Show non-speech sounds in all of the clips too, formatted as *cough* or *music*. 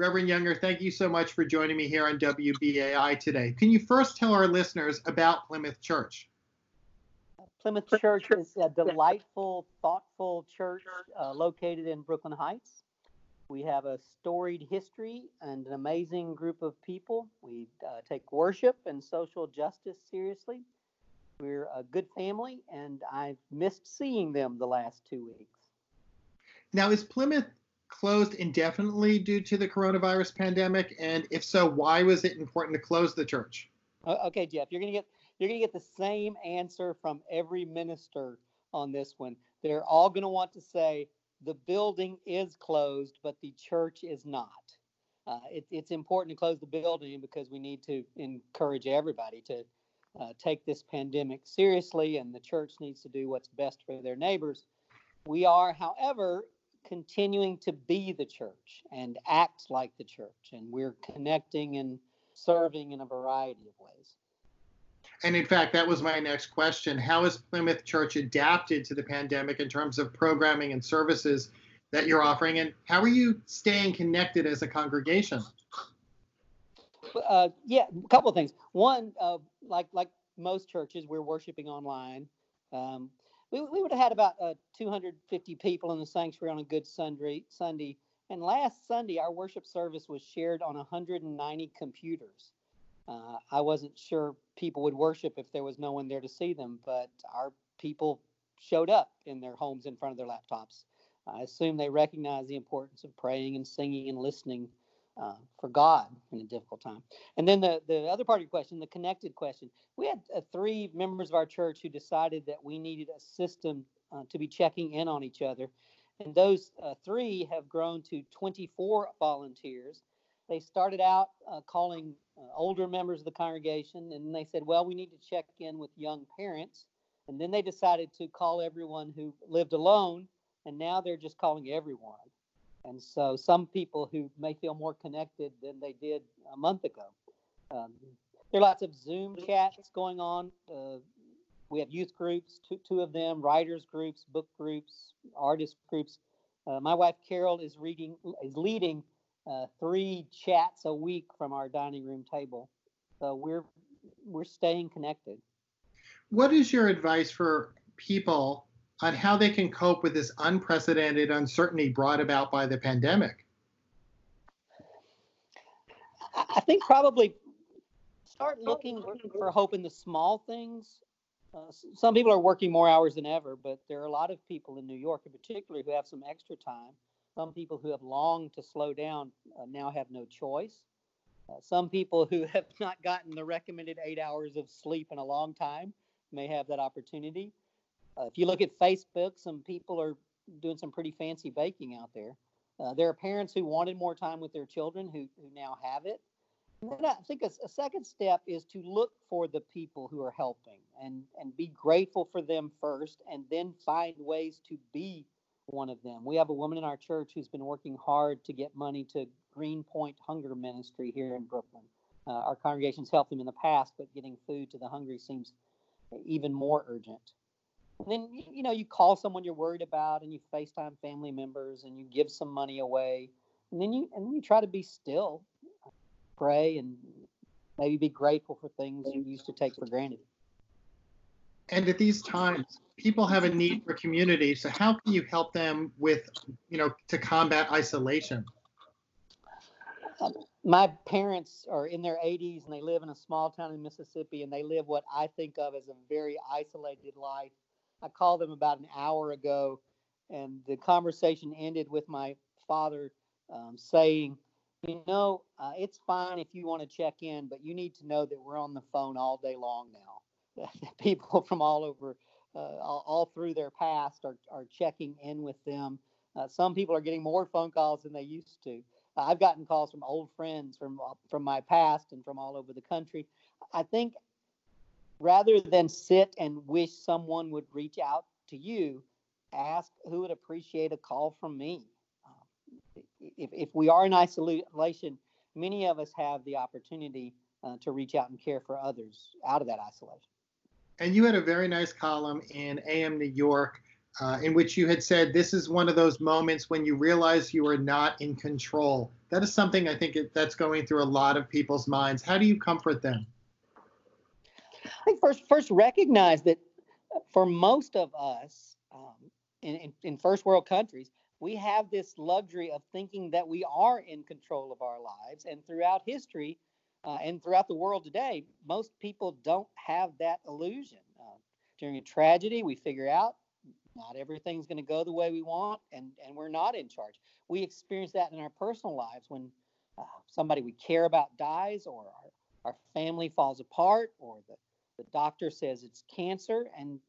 Reverend Younger, thank you so much for joining me here on WBAI today. Can you first tell our listeners about Plymouth Church? Plymouth Church is a delightful, thoughtful church uh, located in Brooklyn Heights. We have a storied history and an amazing group of people. We uh, take worship and social justice seriously. We're a good family, and I've missed seeing them the last two weeks. Now, is Plymouth closed indefinitely due to the coronavirus pandemic? And if so, why was it important to close the church? Okay, Jeff, you're to get you're to get the same answer from every minister on this one. They're all to want to say the building is closed, but the church is not. Uh, it, it's important to close the building because we need to encourage everybody to uh, take this pandemic seriously, and the church needs to do what's best for their neighbors. We are, however, continuing to be the church and act like the church, and we're connecting and serving in a variety of ways. And in fact, that was my next question. How has Plymouth Church adapted to the pandemic in terms of programming and services that you're offering? And how are you staying connected as a congregation? Uh, yeah, a couple of things. One, uh, like like most churches, we're worshiping online. Um, we, we would have had about uh, 250 people in the sanctuary on a good Sunday. Sunday, and last Sunday, our worship service was shared on 190 computers. Uh, I wasn't sure people would worship if there was no one there to see them, but our people showed up in their homes in front of their laptops. I assume they recognize the importance of praying and singing and listening uh, for God in a difficult time. And then the, the other part of your question, the connected question, we had uh, three members of our church who decided that we needed a system uh, to be checking in on each other. And those uh, three have grown to 24 volunteers. They started out uh, calling uh, older members of the congregation, and they said, well, we need to check in with young parents. And then they decided to call everyone who lived alone, and now they're just calling everyone. And so some people who may feel more connected than they did a month ago. Um, there are lots of Zoom chats going on. Uh, we have youth groups, two, two of them, writers groups, book groups, artist groups. Uh, my wife Carol is reading, is leading uh, three chats a week from our dining room table. So we're we're staying connected. What is your advice for people on how they can cope with this unprecedented uncertainty brought about by the pandemic? I think probably start looking for hope in the small things. Uh, some people are working more hours than ever, but there are a lot of people in New York, in particular, who have some extra time. Some people who have longed to slow down uh, now have no choice. Uh, some people who *laughs* have not gotten the recommended eight hours of sleep in a long time may have that opportunity. Uh, if you look at Facebook, some people are doing some pretty fancy baking out there. Uh, there are parents who wanted more time with their children who, who now have it. And I think a, a, second step is to look for the people who are helping and, and be grateful for them first, and then find ways to be one of them. We have a woman in our church who's been working hard to get money to Greenpoint Hunger Ministry here in Brooklyn. Uh, our congregation's helped them in the past, but getting food to the hungry seems even more urgent. And then you know you call someone you're worried about, and you FaceTime family members, and you give some money away, and then you and then you try to be still, pray, and maybe be grateful for things you used to take for granted. And at these times, people have a need for community. So how can you help them with, you know, to combat isolation? Um, my parents are in their 80s and they live in a small town in Mississippi and they live what I think of as a very isolated life. I called them about an hour ago and the conversation ended with my father um, saying, You know, uh, it's fine if you want to check in, but you need to know that we're on the phone all day long now. *laughs* People from all over uh, all, all, through their past are, are checking in with them. Uh, some people are getting more phone calls than they used to. I've gotten calls from old friends from from my past and from all over the country. I think rather than sit and wish someone would reach out to you, ask who would appreciate a call from me. Um, if, if we are in isolation, many of us have the opportunity uh, to reach out and care for others out of that isolation and you had a very nice column in AM New York uh, in which you had said this is one of those moments when you realize you are not in control. That is something I think it, that's going through a lot of people's minds. How do you comfort them? I think first, first recognize that for most of us um, in, in, in first world countries, we have this luxury of thinking that we are in control of our lives. And throughout history uh, and throughout the world today, most people don't have that illusion. Uh, during a tragedy, we figure out not everything's going to go the way we want, and, and we're not in charge. We experience that in our personal lives when uh, somebody we care about dies, or our, our family falls apart, or the, the doctor says it's cancer, and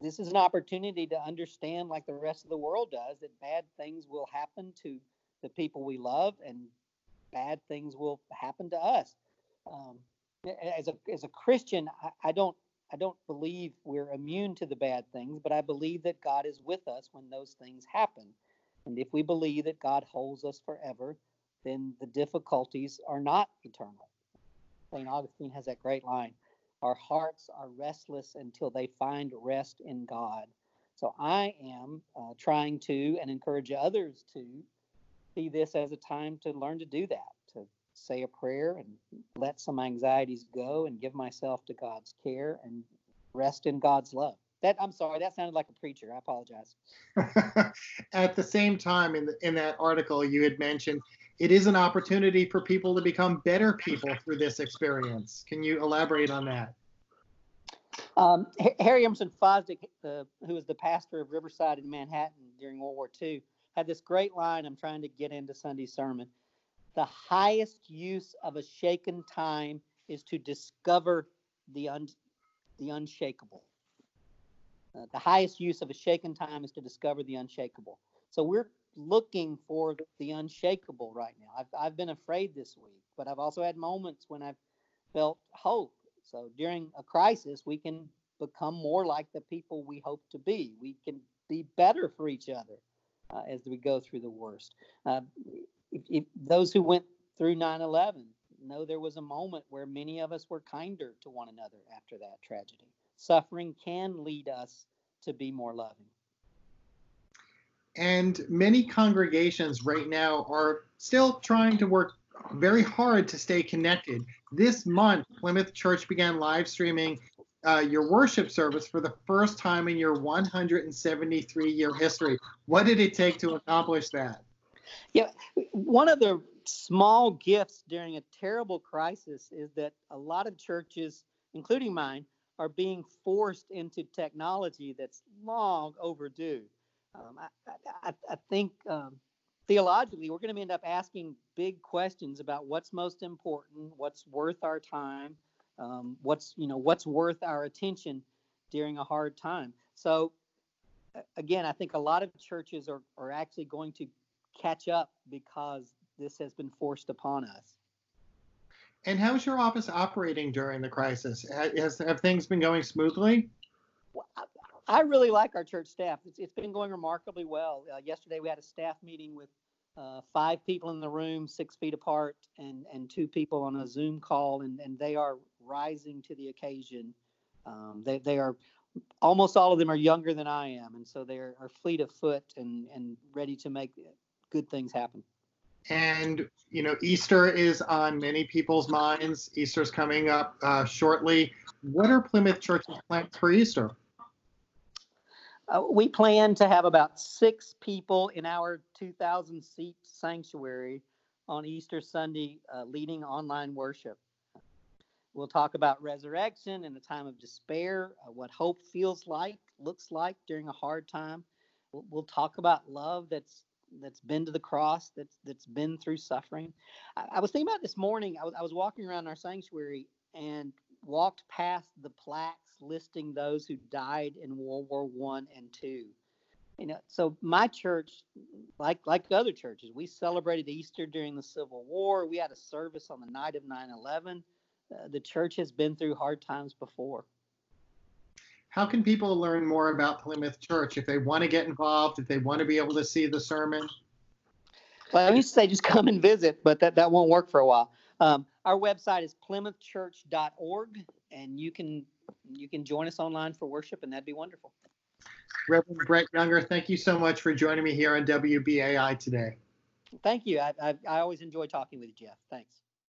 this is an opportunity to understand, like the rest of the world does, that bad things will happen to the people we love and bad things will happen to us. Um, as a as a Christian, I, I, don't I don't believe we're immune to the bad things, but I believe that God is with us when those things happen. And if we believe that God holds us forever, then the difficulties are not eternal. St. Augustine has that great line our hearts are restless until they find rest in God. So I am uh, trying to and encourage others to see this as a time to learn to do that, to say a prayer and let some anxieties go and give myself to God's care and rest in God's love. That I'm sorry, that sounded like a preacher. I apologize. *laughs* At the same time, in the, in that article, you had mentioned it is an opportunity for people to become better people through this experience. Can you elaborate on that? Um, Harry Emerson Fosdick, uh, who was the pastor of Riverside in Manhattan during World War II, had this great line I'm trying to get into Sunday's sermon. The highest use of a shaken time is to discover the, un- the unshakable. Uh, the highest use of a shaken time is to discover the unshakable. So we're looking for the unshakable right now. I've, I've been afraid this week, but I've also had moments when I've felt hope. So during a crisis, we can become more like the people we hope to be. We can be better for each other uh, as we go through the worst. Uh, if, if those who went through 9 11 know there was a moment where many of us were kinder to one another after that tragedy. Suffering can lead us to be more loving. And many congregations right now are still trying to work very hard to stay connected. This month, Plymouth Church began live streaming uh, your worship service for the first time in your 173 year history. What did it take to accomplish that? Yeah, one of the small gifts during a terrible crisis is that a lot of churches, including mine, are being forced into technology that's long overdue. Um, I, I, I, think um, theologically, we're going to end up asking big questions about what's most important, what's worth our time, um, what's you know what's worth our attention during a hard time. So again, I think a lot of churches are, are actually going to catch up because this has been forced upon us. And how's your office operating during the crisis? Has, have things been going smoothly? Well, I really like our church staff. It's, it's been going remarkably well. Uh, yesterday we had a staff meeting with uh, five people in the room, six feet apart, and and two people on a Zoom call, and and they are rising to the occasion. Um, they they are almost all of them are younger than I am, and so they are, are fleet of foot and and ready to make good things happen. And you know, Easter is on many people's minds. Easter's coming up uh, shortly. What are Plymouth Church's plans for Easter? Uh, we plan to have about six people in our 2,000 seat sanctuary on Easter Sunday uh, leading online worship. We'll talk about resurrection in a time of despair, uh, what hope feels like, looks like during a hard time. We'll, we'll, talk about love that's that's been to the cross, that's that's been through suffering. I, I was thinking about this morning. I was, I was walking around our sanctuary and walked past the plaques listing those who died in World War One and Two. You know, so my church, like like other churches, we celebrated Easter during the Civil War. We had a service on the night of 9/11. Uh, the church has been through hard times before. How can people learn more about Plymouth Church if they want to get involved, if they want to be able to see the sermon? Well, I used to say just come and visit, but that, that won't work for a while. Um, our website is plymouthchurch.org, and you can you can join us online for worship, and that'd be wonderful. Reverend Brett Younger, thank you so much for joining me here on WBAI today. Thank you. I, I, I always enjoy talking with you, Jeff. Thanks.